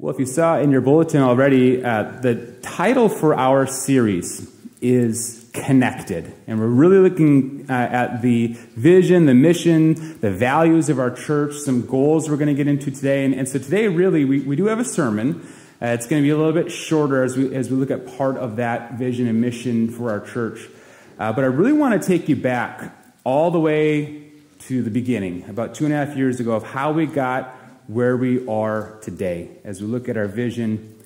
Well, if you saw in your bulletin already, uh, the title for our series is Connected. And we're really looking uh, at the vision, the mission, the values of our church, some goals we're going to get into today. And, and so today, really, we, we do have a sermon. Uh, it's going to be a little bit shorter as we, as we look at part of that vision and mission for our church. Uh, but I really want to take you back all the way to the beginning, about two and a half years ago, of how we got where we are today as we look at our vision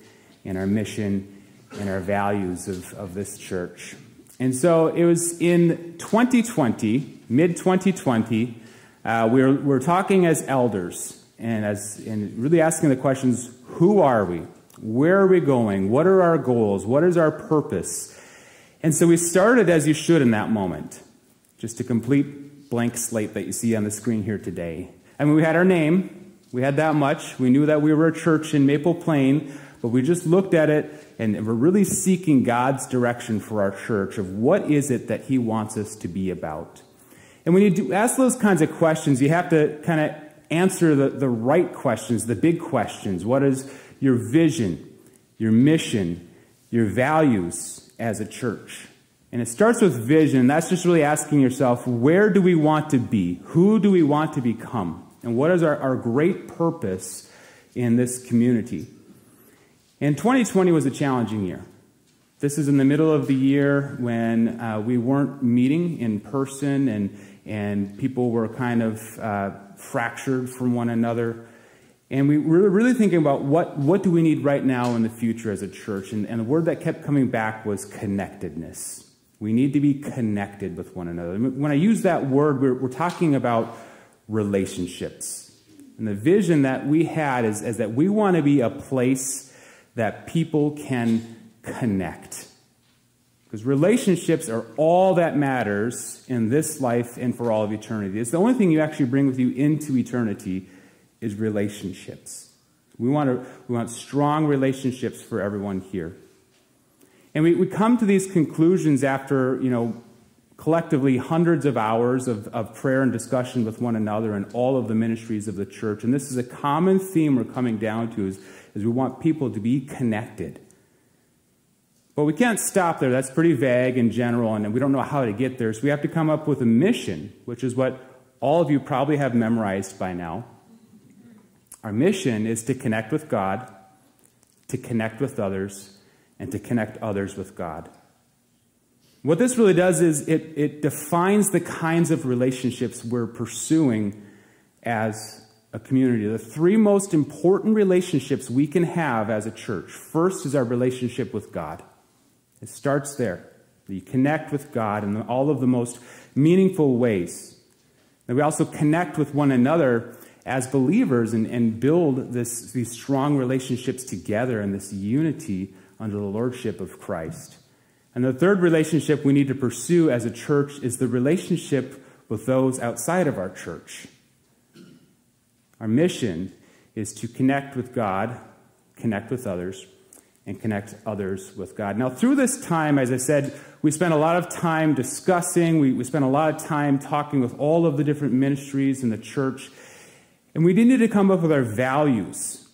and our mission and our values of, of this church. And so it was in 2020, mid 2020, uh, we, were, we were talking as elders and, as, and really asking the questions who are we? Where are we going? What are our goals? What is our purpose? And so we started as you should in that moment, just a complete blank slate that you see on the screen here today. Mean, we had our name, we had that much. We knew that we were a church in Maple Plain, but we just looked at it and we're really seeking God's direction for our church of what is it that He wants us to be about. And when you do ask those kinds of questions, you have to kind of answer the, the right questions, the big questions. What is your vision, your mission, your values as a church? And it starts with vision. That's just really asking yourself, where do we want to be? Who do we want to become? And what is our, our great purpose in this community. And 2020 was a challenging year. This is in the middle of the year when uh, we weren't meeting in person and, and people were kind of uh, fractured from one another. And we were really thinking about what, what do we need right now in the future as a church. And, and the word that kept coming back was connectedness. We need to be connected with one another. When I use that word, we're, we're talking about relationships. And the vision that we had is, is that we want to be a place that people can connect. Because relationships are all that matters in this life and for all of eternity. It's the only thing you actually bring with you into eternity is relationships. We want, to, we want strong relationships for everyone here. And we, we come to these conclusions after, you know, collectively hundreds of hours of, of prayer and discussion with one another and all of the ministries of the church. And this is a common theme we're coming down to is, is we want people to be connected. But we can't stop there. That's pretty vague and general, and we don't know how to get there. So we have to come up with a mission, which is what all of you probably have memorized by now. Our mission is to connect with God, to connect with others, and to connect others with God. What this really does is it, it defines the kinds of relationships we're pursuing as a community. The three most important relationships we can have as a church first is our relationship with God. It starts there. You connect with God in all of the most meaningful ways. And we also connect with one another as believers and, and build this, these strong relationships together and this unity under the lordship of Christ. And the third relationship we need to pursue as a church is the relationship with those outside of our church. Our mission is to connect with God, connect with others, and connect others with God. Now, through this time, as I said, we spent a lot of time discussing, we, we spent a lot of time talking with all of the different ministries in the church, and we needed to come up with our values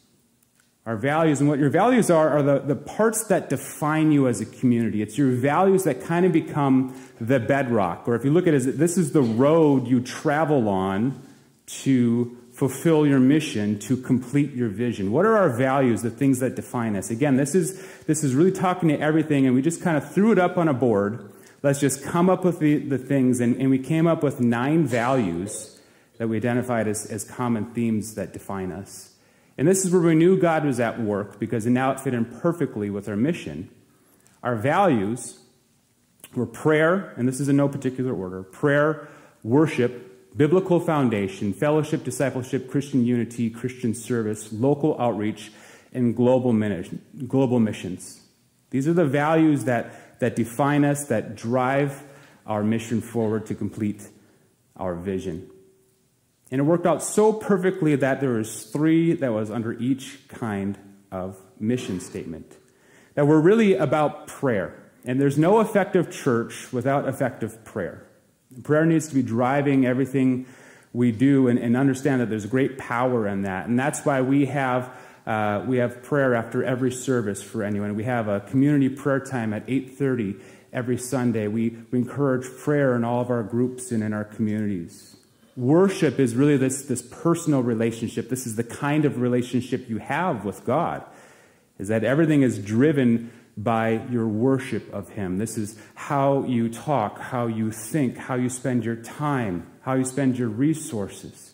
our values. And what your values are, are the, the parts that define you as a community. It's your values that kind of become the bedrock. Or if you look at it, this is the road you travel on to fulfill your mission, to complete your vision. What are our values, the things that define us? Again, this is, this is really talking to everything, and we just kind of threw it up on a board. Let's just come up with the, the things. And, and we came up with nine values that we identified as, as common themes that define us. And this is where we knew God was at work because now it fit in perfectly with our mission. Our values were prayer, and this is in no particular order prayer, worship, biblical foundation, fellowship, discipleship, Christian unity, Christian service, local outreach, and global, global missions. These are the values that, that define us, that drive our mission forward to complete our vision. And it worked out so perfectly that there was three that was under each kind of mission statement that were really about prayer. And there's no effective church without effective prayer. Prayer needs to be driving everything we do and, and understand that there's great power in that. And that's why we have uh, we have prayer after every service for anyone. We have a community prayer time at 8:30 every Sunday. We, we encourage prayer in all of our groups and in our communities. Worship is really this, this personal relationship. This is the kind of relationship you have with God, is that everything is driven by your worship of Him. This is how you talk, how you think, how you spend your time, how you spend your resources.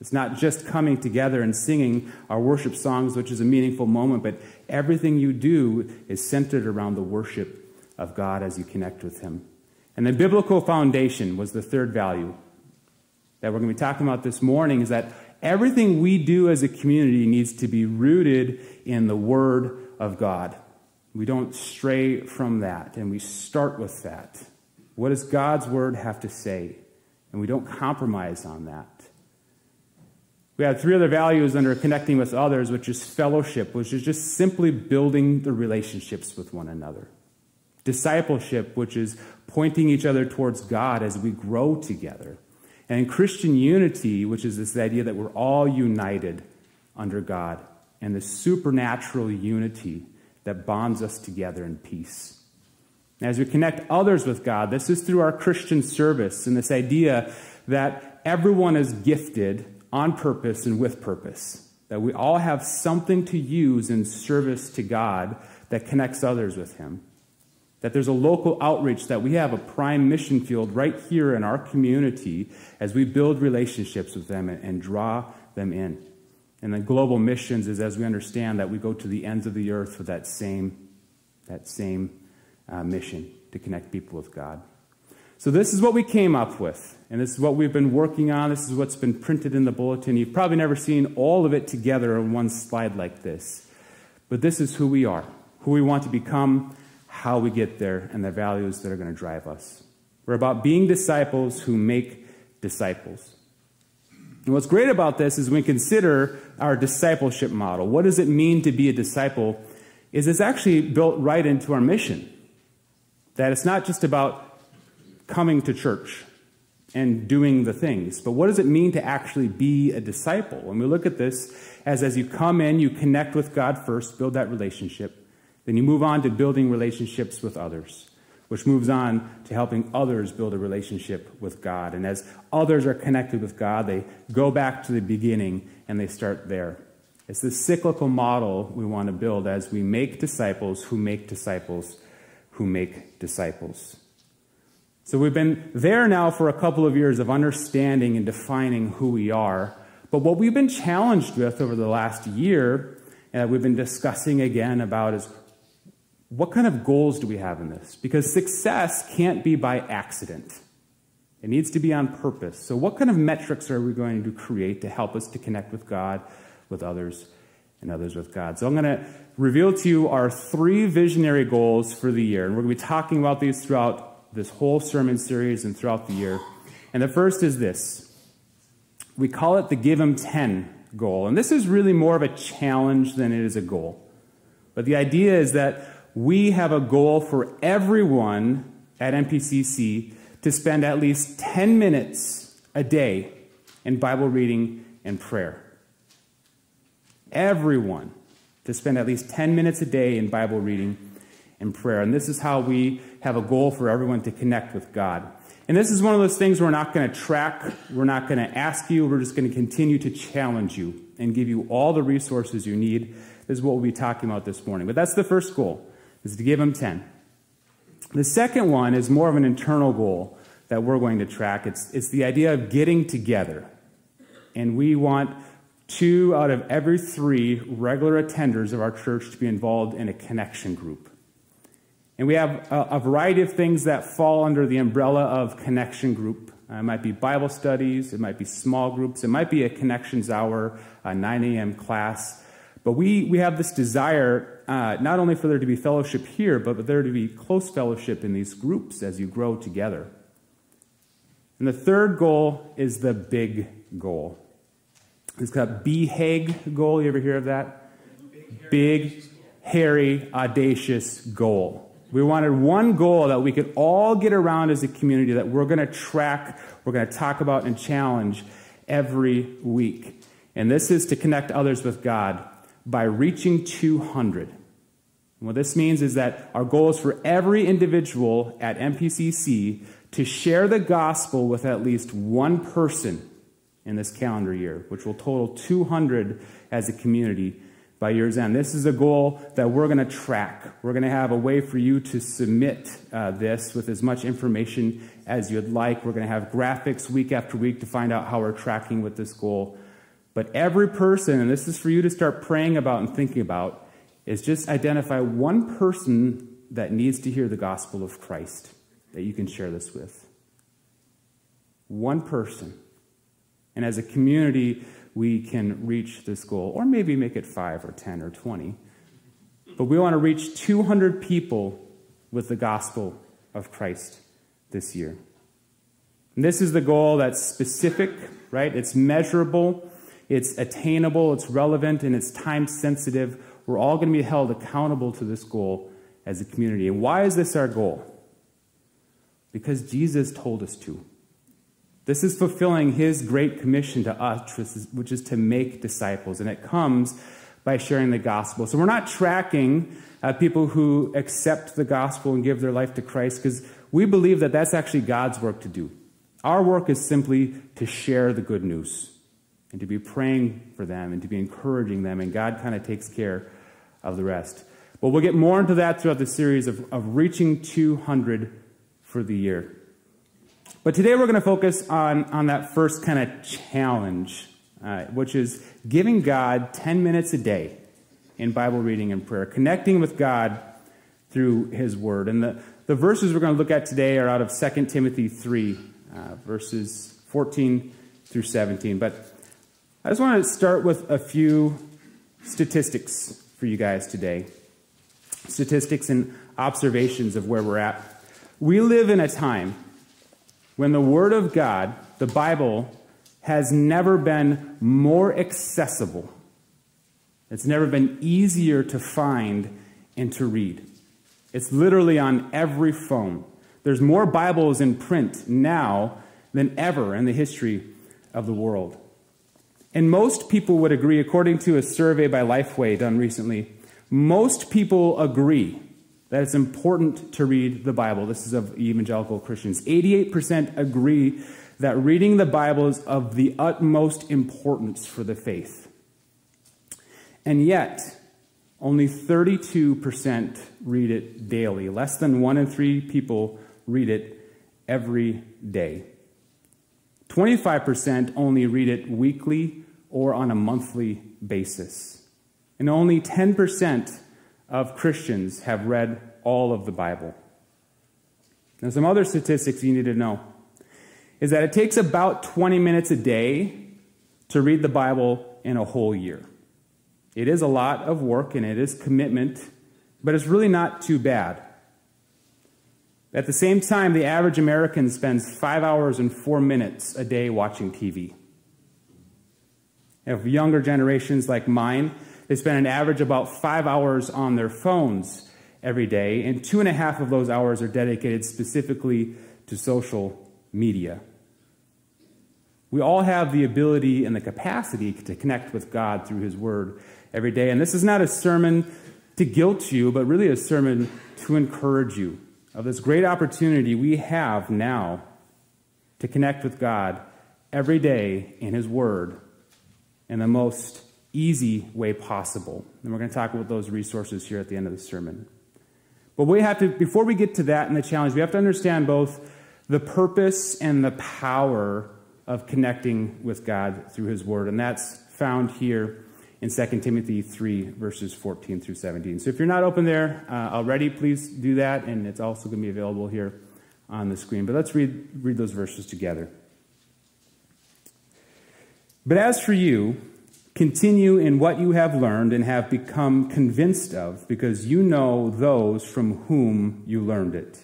It's not just coming together and singing our worship songs, which is a meaningful moment, but everything you do is centered around the worship of God as you connect with Him. And the biblical foundation was the third value that we're going to be talking about this morning is that everything we do as a community needs to be rooted in the Word of God. We don't stray from that, and we start with that. What does God's Word have to say? And we don't compromise on that. We have three other values under connecting with others, which is fellowship, which is just simply building the relationships with one another. Discipleship, which is pointing each other towards God as we grow together. And Christian unity, which is this idea that we're all united under God, and the supernatural unity that bonds us together in peace. As we connect others with God, this is through our Christian service and this idea that everyone is gifted on purpose and with purpose. That we all have something to use in service to God that connects others with Him. That there's a local outreach, that we have a prime mission field right here in our community as we build relationships with them and, draw them in. And then global missions is as we understand that we go to the ends of the earth with that same, that same uh, mission to connect people with God. So, this is what we came up with, and this is what we've been working on. This is what's been printed in the bulletin. You've probably never seen all of it together on one slide like this. But this is who we are, who we want to become, how we get there, and the values that are going to drive us. We're about being disciples who make disciples. And what's great about this is when we consider our discipleship model. What does it mean to be a disciple? Is it's actually built right into our mission. That it's not just about coming to church and doing the things. But what does it mean to actually be a disciple? When we look at this as as you come in, you connect with God first, build that relationship. Then you move on to building relationships with others, which moves on to helping others build a relationship with God. And as others are connected with God, they go back to the beginning and they start there. It's this cyclical model we want to build as we make disciples who make disciples who make disciples. So we've been there now for a couple of years of understanding and defining who we are. But what we've been challenged with over the last year, and that we've been discussing again about, is what kind of goals do we have in this? Because success can't be by accident. It needs to be on purpose. So, what kind of metrics are we going to create to help us to connect with God, with others, and others with God? So, I'm going to reveal to you our three visionary goals for the year. And we're going to be talking about these throughout this whole sermon series and throughout the year. And the first is this we call it the Give Him 10 goal. And this is really more of a challenge than it is a goal. But the idea is that we have a goal for everyone at MPCC to spend at least 10 minutes a day in Bible reading and prayer. Everyone to spend at least 10 minutes a day in Bible reading and prayer. And this is how we have a goal for everyone to connect with God. And this is one of those things we're not going to track, we're not going to ask you, we're just going to continue to challenge you and give you all the resources you need. This is what we'll be talking about this morning. But that's the first goal, is to give them 10. The second one is more of an internal goal that we're going to track. It's, it's the idea of getting together. And we want two out of every three regular attenders of our church to be involved in a connection group. And we have a, a, variety of things that fall under the umbrella of connection group. Uh, it might be Bible studies, it might be small groups, it might be a connections hour, a 9 a.m. class. But we, we have this desire uh, not only for there to be fellowship here, but for there to be close fellowship in these groups as you grow together. And the third goal is the big goal. It's called BHAG goal. You ever hear of that? Big, hairy, audacious goal. We wanted one goal that we could all get around as a community that we're going to track, we're going to talk about, and challenge every week. And this is to connect others with God by reaching 200. And what this means is that our goal is for every individual at MPCC to share the gospel with at least one person in this calendar year, which will total 200 as a community by year's end. This is a goal that we're going to track. We're going to have a way for you to submit uh, this with as much information as you'd like. We're going to have graphics week after week to find out how we're tracking with this goal. But every person, and this is for you to start praying about and thinking about, is just identify one person that needs to hear the gospel of Christ that you can share this with. One person. And as a community, we can reach this goal, or maybe make it five or 10 or 20. But we want to reach 200 people with the gospel of Christ this year. And this is the goal that's specific, right? It's measurable, it's attainable, it's relevant, and it's time sensitive. We're all going to be held accountable to this goal as a community. And why is this our goal? Because Jesus told us to. This is fulfilling his great commission to us, which is to make disciples. And it comes by sharing the gospel. So we're not tracking uh, people who accept the gospel and give their life to Christ because we believe that that's actually God's work to do. Our work is simply to share the good news and to be praying for them and to be encouraging them, and God kind of takes care of the rest. But we'll get more into that throughout the series of, of reaching 200 for the year. But today we're going to focus on, on that first kind of challenge, uh, which is giving God 10 minutes a day in Bible reading and prayer, connecting with God through His Word. And the, the verses we're going to look at today are out of 2 Timothy 3, uh, verses 14 through 17. But I just want to start with a few statistics for you guys today statistics and observations of where we're at. We live in a time when the Word of God, the Bible, has never been more accessible. It's never been easier to find and to read. It's literally on every phone. There's more Bibles in print now than ever in the history of the world. And most people would agree, according to a survey by Lifeway done recently, most people agree that it's important to read the Bible. This is of evangelical Christians. 88% agree that reading the Bible is of the utmost importance for the faith. And yet, only 32% read it daily. Less than one in three people read it every day. 25% only read it weekly or on a monthly basis. And only 10% of Christians have read all of the Bible. Now, some other statistics you need to know is that it takes about 20 minutes a day to read the Bible in a whole year. It is a lot of work and it is commitment, but it's really not too bad. At the same time, the average American spends five hours and four minutes a day watching TV. If younger generations like mine, they spend an average about five hours on their phones every day, and two and a half of those hours are dedicated specifically to social media. We all have the ability and the capacity to connect with God through His Word every day. And this is not a sermon to guilt you, but really a sermon to encourage you of this great opportunity we have now to connect with God every day in His Word in the most easy way possible. And we're going to talk about those resources here at the end of the sermon. But we have to, before we get to that and the challenge, we have to understand both the purpose and the power of connecting with God through His Word. And that's found here in 2 Timothy 3, verses 14 through 17. So if you're not open there uh, already, please do that. And it's also going to be available here on the screen. But let's read, read those verses together. But as for you, Continue in what you have learned and have become convinced of, because you know those from whom you learned it,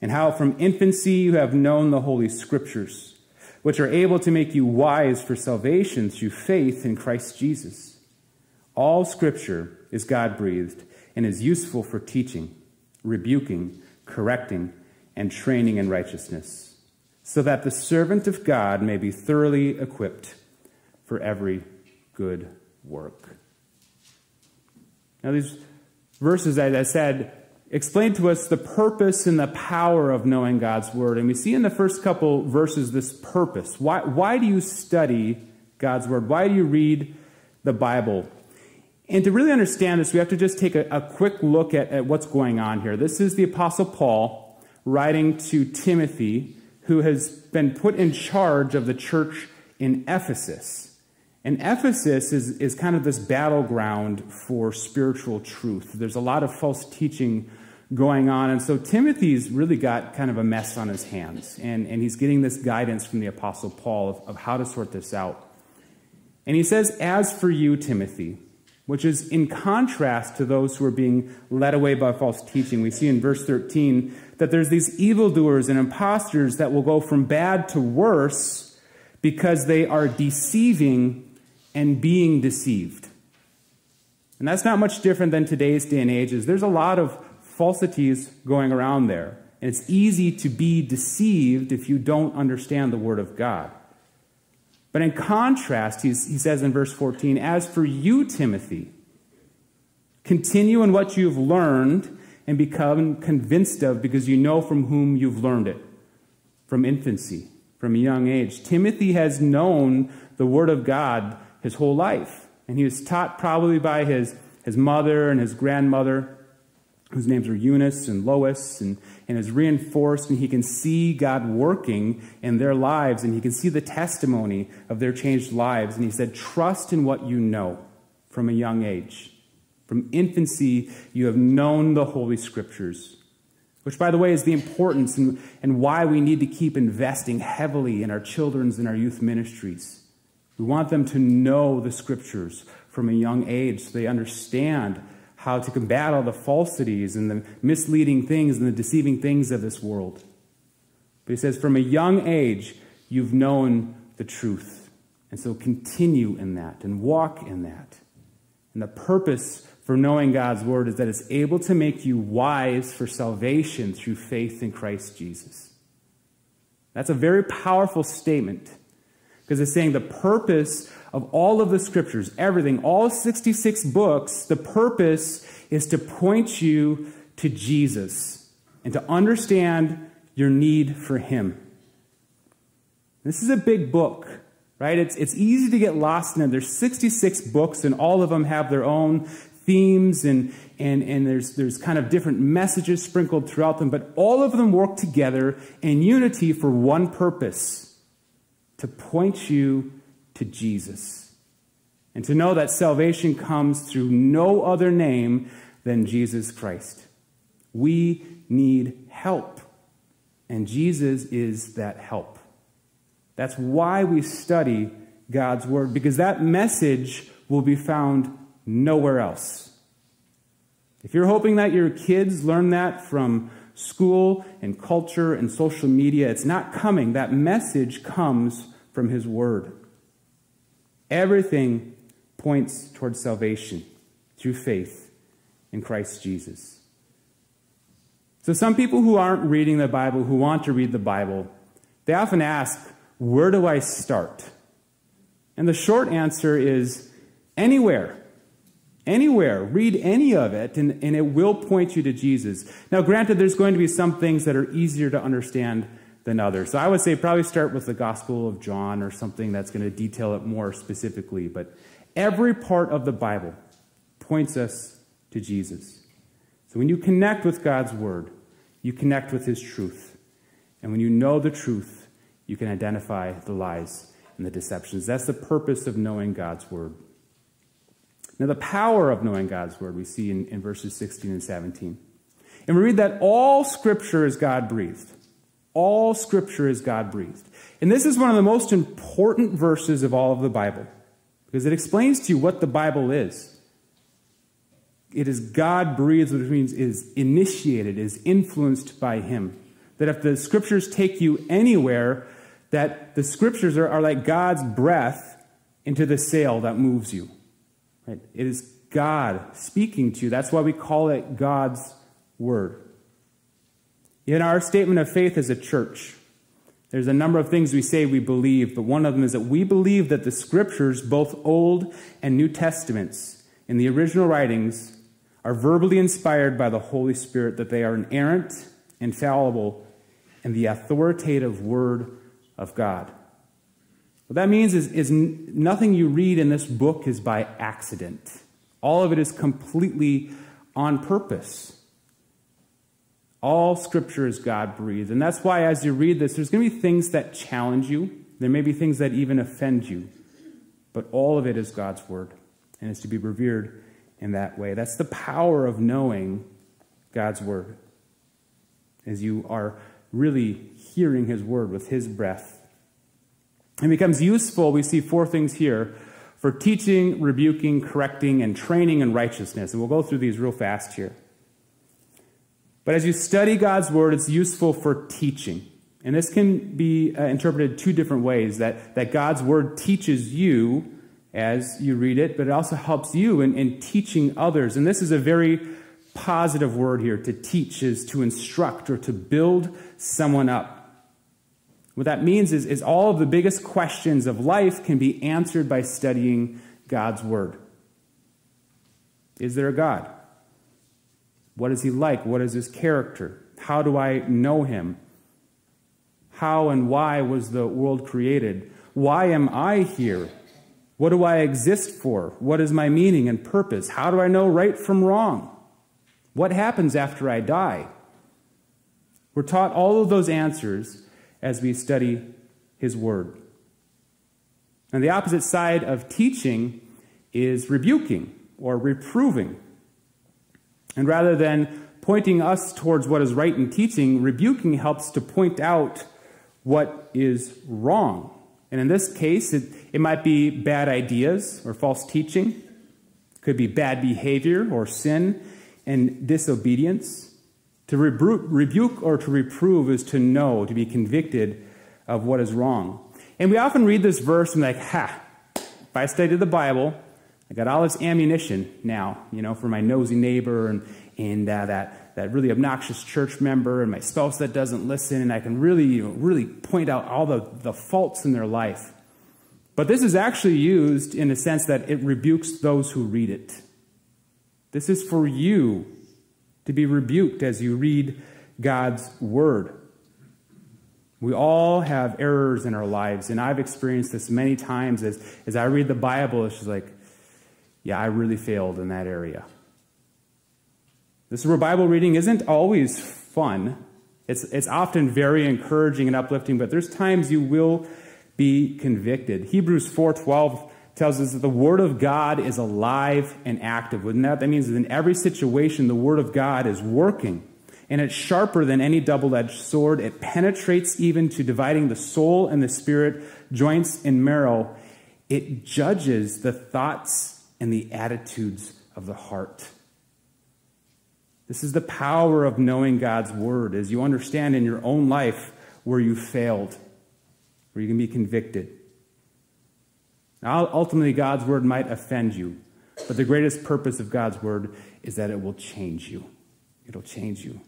and how from infancy you have known the Holy Scriptures, which are able to make you wise for salvation through faith in Christ Jesus. All Scripture is God breathed and is useful for teaching, rebuking, correcting, and training in righteousness, so that the servant of God may be thoroughly equipped for every good work. Now, these verses, as I said, explain to us the purpose and the power of knowing God's Word. And we see in the first couple verses this purpose. Why, why do you study God's Word? Why do you read the Bible? And to really understand this, we have to just take a, a quick look at, at what's going on here. This is the Apostle Paul writing to Timothy, who has been put in charge of the church in Ephesus. And Ephesus is, is kind of this battleground for spiritual truth. There's a lot of false teaching going on. And so Timothy's really got kind of a mess on his hands. And, and he's getting this guidance from the Apostle Paul of, of how to sort this out. And he says, As for you, Timothy, which is in contrast to those who are being led away by false teaching. We see in verse 13 that there's these evildoers and impostors that will go from bad to worse because they are deceiving and being deceived. And that's not much different than today's day and age. There's a lot of falsities going around there. And it's easy to be deceived if you don't understand the Word of God. But in contrast, he says in verse 14, As for you, Timothy, continue in what you've learned and become convinced of because you know from whom you've learned it, from infancy, from a young age. Timothy has known the Word of God his whole life, and he was taught probably by his, his mother and his grandmother whose names are Eunice and Lois, and, and is reinforced, and he can see God working in their lives, and he can see the testimony of their changed lives. And he said, Trust in what you know from a young age. From infancy, you have known the Holy Scriptures, which, by the way, is the importance and, and why we need to keep investing heavily in our children's and our youth ministries. We want them to know the Scriptures from a young age so they understand how to combat all the falsities and the misleading things and the deceiving things of this world. But he says, from a young age, you've known the truth. And so continue in that and walk in that. And the purpose for knowing God's word is that it's able to make you wise for salvation through faith in Christ Jesus. That's a very powerful statement because it's saying the purpose of all of the scriptures, everything, all 66 books, the purpose is to point you to Jesus and to understand your need for Him. This is a big book, right? It's, it's easy to get lost in it. There's 66 books, and all of them have their own themes, and, and, and there's, there's kind of different messages sprinkled throughout them, but all of them work together in unity for one purpose to point you to Jesus. And to know that salvation comes through no other name than Jesus Christ. We need help, and Jesus is that help. That's why we study God's Word, because that message will be found nowhere else. If you're hoping that your kids learn that from school and culture and social media, it's not coming. That message comes from His Word. Everything points towards salvation through faith in Christ Jesus. So, some people who aren't reading the Bible, who want to read the Bible, they often ask, Where do I start? And the short answer is anywhere. Anywhere. Read any of it, and, and it will point you to Jesus. Now, granted, there's going to be some things that are easier to understand than others. So I would say probably start with the Gospel of John or something that's going to detail it more specifically. But every part of the Bible points us to Jesus. So when you connect with God's Word, you connect with His truth. And when you know the truth, you can identify the lies and the deceptions. That's the purpose of knowing God's Word. Now, the power of knowing God's Word we see in, in verses 16 and 17. And we read that all Scripture is God breathed. All scripture is God breathed. And this is one of the most important verses of all of the Bible because it explains to you what the Bible is. It is God breathed, which means is initiated, is influenced by Him. That if the scriptures take you anywhere, that the scriptures are, are like God's breath into the sail that moves you. Right? It is God speaking to you. That's why we call it God's Word. In our statement of faith as a church, there's a number of things we say we believe, but one of them is that we believe that the scriptures, both Old and New Testaments, in the original writings, are verbally inspired by the Holy Spirit, that they are inerrant, infallible, and the authoritative Word of God. What that means is, is nothing you read in this book is by accident. All of it is completely on purpose. All scripture is God breathed. And that's why, as you read this, there's going to be things that challenge you. There may be things that even offend you. But all of it is God's word and is to be revered in that way. That's the power of knowing God's word, as you are really hearing his word with his breath. It becomes useful, we see four things here for teaching, rebuking, correcting, and training in righteousness. And we'll go through these real fast here. But as you study God's word, it's useful for teaching. And this can be uh, interpreted two different ways that, that God's word teaches you as you read it, but it also helps you in, in teaching others. And this is a very positive word here to teach, is to instruct or to build someone up. What that means is, is all of the biggest questions of life can be answered by studying God's word. Is there a God? What is he like? What is his character? How do I know him? How and why was the world created? Why am I here? What do I exist for? What is my meaning and purpose? How do I know right from wrong? What happens after I die? We're taught all of those answers as we study His Word. And the opposite side of teaching is rebuking or reproving. And rather than pointing us towards what is right in teaching, rebuking helps to point out what is wrong. And in this case, it, it might be bad ideas or false teaching, it could be bad behavior or sin and disobedience. To rebu- rebuke or to reprove is to know, to be convicted of what is wrong. And we often read this verse and like, ha, if I studied the Bible, I got all this ammunition now, you know, for my nosy neighbor and, and uh, that, that really obnoxious church member and my spouse that doesn't listen, and I can really, you know, really point out all the, the faults in their life. But this is actually used in a sense that it rebukes those who read it. This is for you to be rebuked as you read God's word. We all have errors in our lives, and I've experienced this many times as, as I read the Bible. It's just like, yeah, I really failed in that area. This is where Bible reading isn't always fun. It's, it's often very encouraging and uplifting, but there's times you will be convicted. Hebrews 4.12 tells us that the Word of God is alive and active. Wouldn't that? That means that in every situation, the Word of God is working. And it's sharper than any double edged sword. It penetrates even to dividing the soul and the spirit, joints and marrow. It judges the thoughts and the attitudes of the heart. This is the power of knowing God's Word as you understand in your own life where you failed, where you can be convicted. Now, ultimately, God's word might offend you, but the greatest purpose of God's word is that it will change you. It'll change you.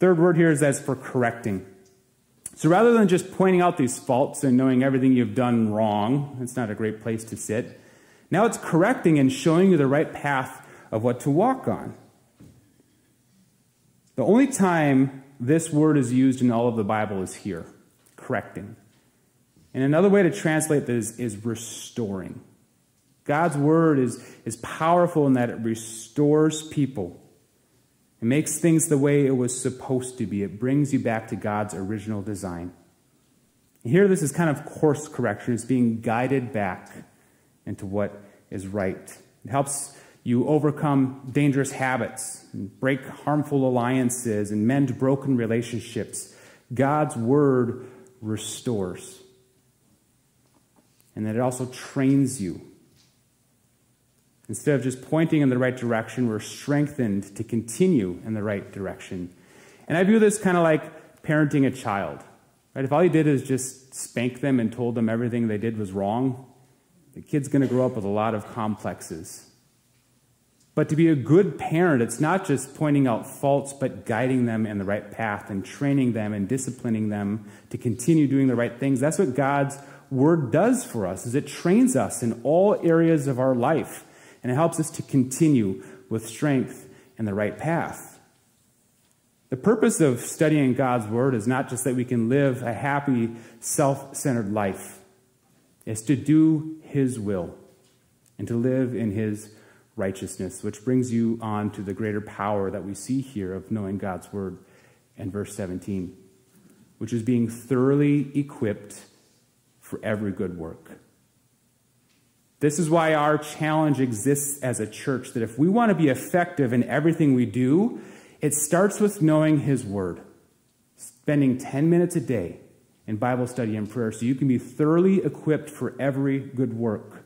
Third word here is as for correcting. So rather than just pointing out these faults and knowing everything you've done wrong, it's not a great place to sit. Now it's correcting and showing you the right path of what to walk on. The only time this word is used in all of the Bible is here correcting. And another way to translate this is restoring. God's word is, is powerful in that it restores people. It makes things the way it was supposed to be. It brings you back to God's original design. And here, this is kind of course correction. It's being guided back into what is right. It helps you overcome dangerous habits, and break harmful alliances, and mend broken relationships. God's word restores and that it also trains you. Instead of just pointing in the right direction, we're strengthened to continue in the right direction. And I view this kind of like parenting a child. Right? If all you did is just spank them and told them everything they did was wrong, the kid's going to grow up with a lot of complexes. But to be a good parent, it's not just pointing out faults, but guiding them in the right path and training them and disciplining them to continue doing the right things. That's what God's word does for us is it trains us in all areas of our life and it helps us to continue with strength and the right path. The purpose of studying God's Word is not just that we can live a happy, self centered life, it's to do His will and to live in His righteousness, which brings you on to the greater power that we see here of knowing God's Word in verse 17, which is being thoroughly equipped for every good work. This is why our challenge exists as a church that if we want to be effective in everything we do, it starts with knowing His Word, spending 10 minutes a day in Bible study and prayer so you can be thoroughly equipped for every good work.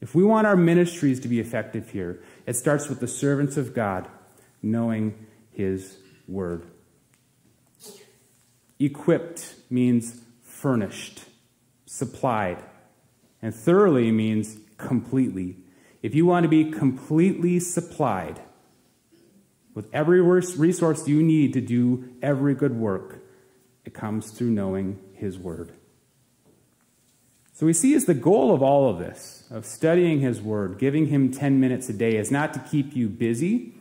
If we want our ministries to be effective here, it starts with the servants of God knowing His Word. Equipped means furnished, supplied. And thoroughly means completely. If you want to be completely supplied with every resource you need to do every good work, it comes through knowing His Word. So we see as the goal of all of this, of studying His Word, giving Him 10 minutes a day, is not to keep you busy,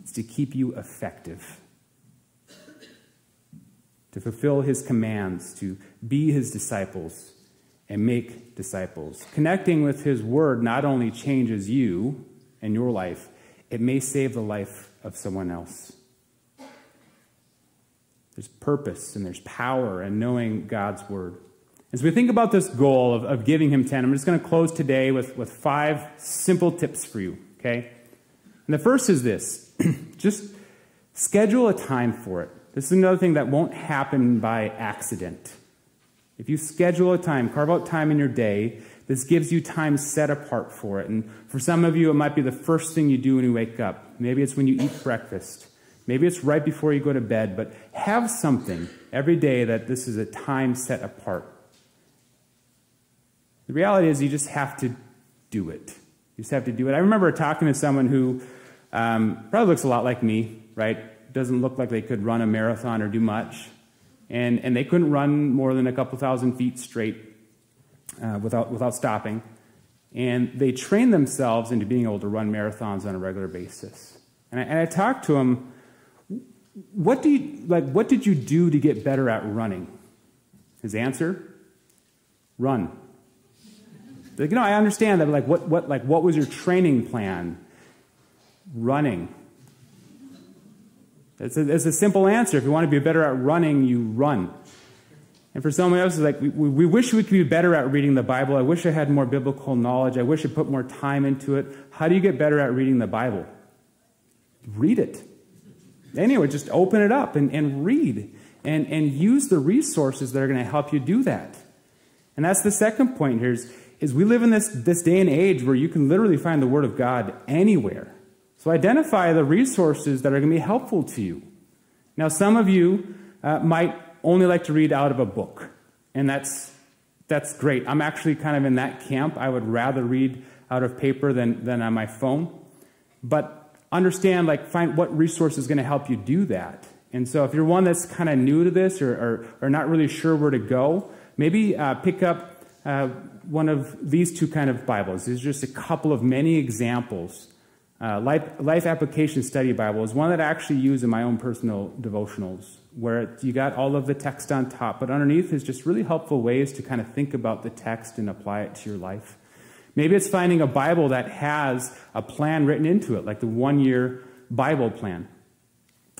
it's to keep you effective. To fulfill His commands, to be His disciples, and make disciples. Connecting with His Word not only changes you and your life, it may save the life of someone else. There's purpose and there's power in knowing God's Word. As we think about this goal of, of giving Him 10, I'm just going to close today with, with five simple tips for you, okay? And the first is this just schedule a time for it. This is another thing that won't happen by accident. If you schedule a time, carve out time in your day, this gives you time set apart for it. And for some of you, it might be the first thing you do when you wake up. Maybe it's when you eat breakfast. Maybe it's right before you go to bed, but have something every day that this is a time set apart. The reality is, you just have to do it. You just have to do it. I remember talking to someone who um, probably looks a lot like me, right? Doesn't look like they could run a marathon or do much and, and they couldn't run more than a couple thousand feet straight uh, without, without stopping. And they trained themselves into being able to run marathons on a regular basis. And I, and I talked to them, what, do you, like, what did you do to get better at running? His answer, run. Like, you know, I understand that, like, what, what, like, what was your training plan? Running. It's a, it's a simple answer. If you want to be better at running, you run. And for someone else, it's like, we, we wish we could be better at reading the Bible. I wish I had more biblical knowledge. I wish I put more time into it. How do you get better at reading the Bible? Read it. Anyway, just open it up and, and read and, and use the resources that are going to help you do that. And that's the second point here is, is we live in this, this day and age where you can literally find the Word of God anywhere. So identify the resources that are going to be helpful to you. Now, some of you uh, might only like to read out of a book, and that's, that's great. I'm actually kind of in that camp. I would rather read out of paper than, than on my phone. But understand, like, find what resource is going to help you do that. And so if you're one that's kind of new to this or, or, or, not really sure where to go, maybe uh, pick up uh, one of these two kind of Bibles. These are just a couple of many examples uh, Life, Life, Application Study Bible is one that I actually use in my own personal devotionals, where it, you got all of the text on top, but underneath is just really helpful ways to kind of think about the text and apply it to your life. Maybe it's finding a Bible that has a plan written into it, like the one year Bible plan.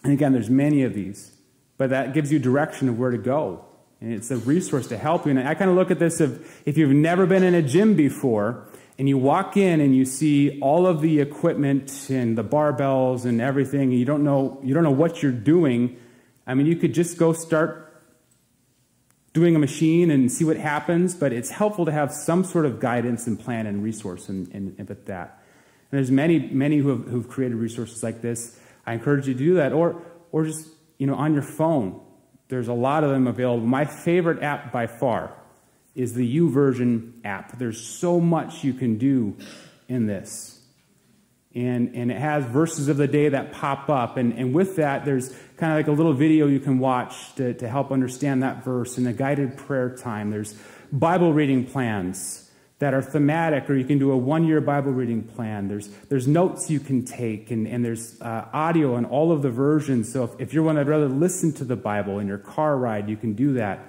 And again, there's many of these, but that gives you direction of where to go. And it's a resource to help you. And I kind of look at this of if you've never been in a gym before, and you walk in and you see all of the equipment and the barbells and everything and you don't know you don't know what you're doing i mean you could just go start doing a machine and see what happens but it's helpful to have some sort of guidance and plan and resource and, and, and with that and there's many many who have who've created resources like this i encourage you to do that or or just you know on your phone there's a lot of them available my favorite app by far is the YouVersion app. There's so much you can do in this. And, and it has verses of the day that pop up. And, and with that, there's kind of like a little video you can watch to, to help understand that verse and a guided prayer time. There's Bible reading plans. that are thematic, or you can do a one year Bible reading plan. There's, there's notes you can take, and, and there's uh, audio in all of the versions. So if, if you're one that'd rather listen to the Bible in your car ride, you can do that.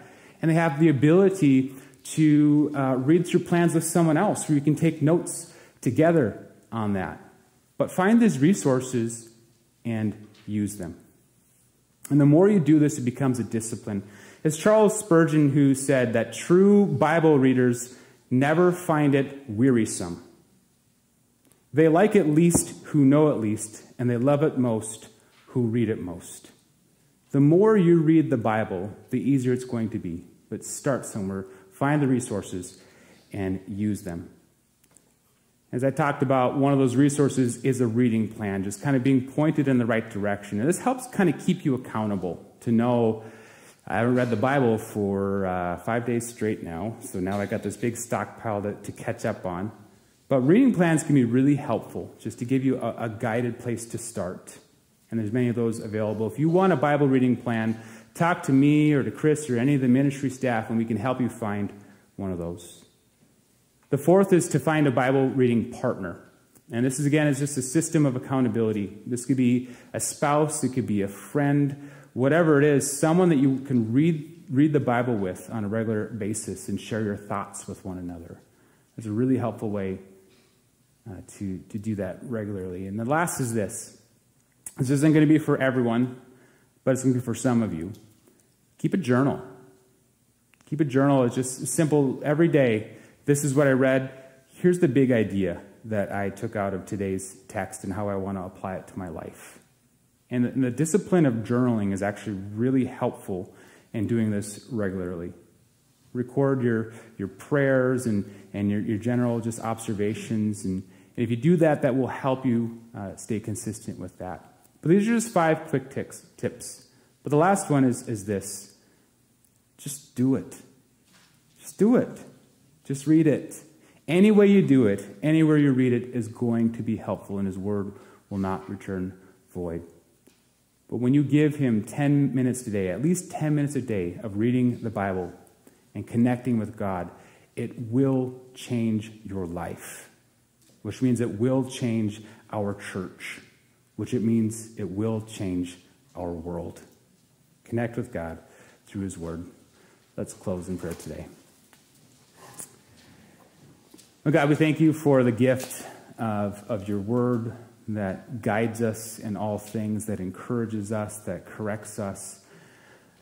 And they have the ability to uh, read through plans with someone else where you can take notes together on that. But find these resources and use them. And the more you do this, it becomes a discipline. It's Charles Spurgeon who said that true Bible readers never find it wearisome. They like it least who know it least, and they love it most who read it most. The more you read the Bible, the easier it's going to be. But start somewhere, find the resources, and use them. As I talked about, one of those resources is a reading plan, just kind of being pointed in the right direction. And this helps kind of keep you accountable to know I haven't read the Bible for uh, five days straight now, so now I've got this big stockpile to, to catch up on. But reading plans can be really helpful just to give you a, a guided place to start. And there's many of those available. If you want a Bible reading plan, talk to me or to Chris or any of the ministry staff, and we can help you find one of those. The fourth is to find a Bible reading partner. And this is, again, is just a system of accountability. This could be a spouse, it could be a friend, whatever it is, someone that you can read, read the Bible with on a regular basis and share your thoughts with one another. It's a really helpful way uh, to, to do that regularly. And the last is this this isn't going to be for everyone, but it's going to be for some of you. Keep a journal. Keep a journal. It's just simple every day. This is what I read. Here's the big idea that I took out of today's text and how I want to apply it to my life. And the, discipline of journaling is actually really helpful in doing this regularly. Record your, your prayers and, and your, your general just observations. And, and if you do that, that will help you uh, stay consistent with that. But these are just five quick tips. tips. But the last one is, is this just do it. Just do it. Just read it. Any way you do it, anywhere you read it, is going to be helpful, and His word will not return void. But when you give him 10 minutes a day, at least 10 minutes a day of reading the Bible and connecting with God, it will change your life, which means it will change our church, which it means it will change our world. Connect with God through his word. Let's close in prayer today. Oh God, we thank you for the gift of, of your word that guides us in all things, that encourages us, that corrects us.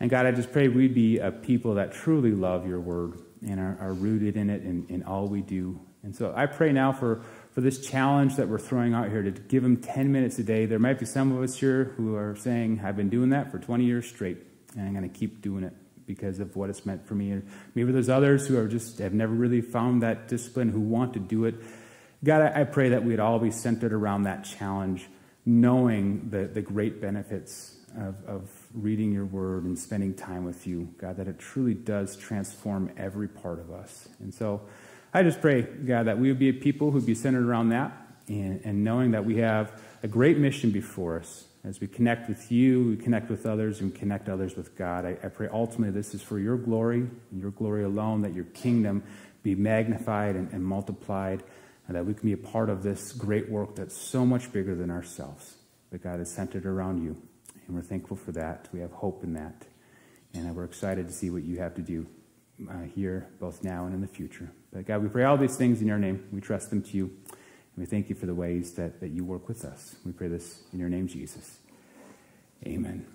And God, I just pray we'd be a people that truly love your word and are, are rooted in it in, in all we do. And so I pray now for, for this challenge that we're throwing out here to give them 10 minutes a day. There might be some of us here who are saying, I've been doing that for 20 years straight, and I'm going to keep doing it because of what it's meant for me. And maybe there's others who are just have never really found that discipline who want to do it. God, I pray that we'd all be centered around that challenge, knowing the, the great benefits of, of reading your word and spending time with you, God, that it truly does transform every part of us. And so I just pray, God, that we would be a people who'd be centered around that and, and knowing that we have a great mission before us. As we connect with you, we connect with others, and connect others with God. I, I pray ultimately this is for your glory and your glory alone, that your kingdom be magnified and, and multiplied and that we can be a part of this great work that's so much bigger than ourselves. But God is centered around you, and we're thankful for that. We have hope in that, and we're excited to see what you have to do uh, here, both now and in the future. But God, we pray all these things in your name. We trust them to you, we thank you for the ways that, that you work with us. We pray this in your name, Jesus. Amen.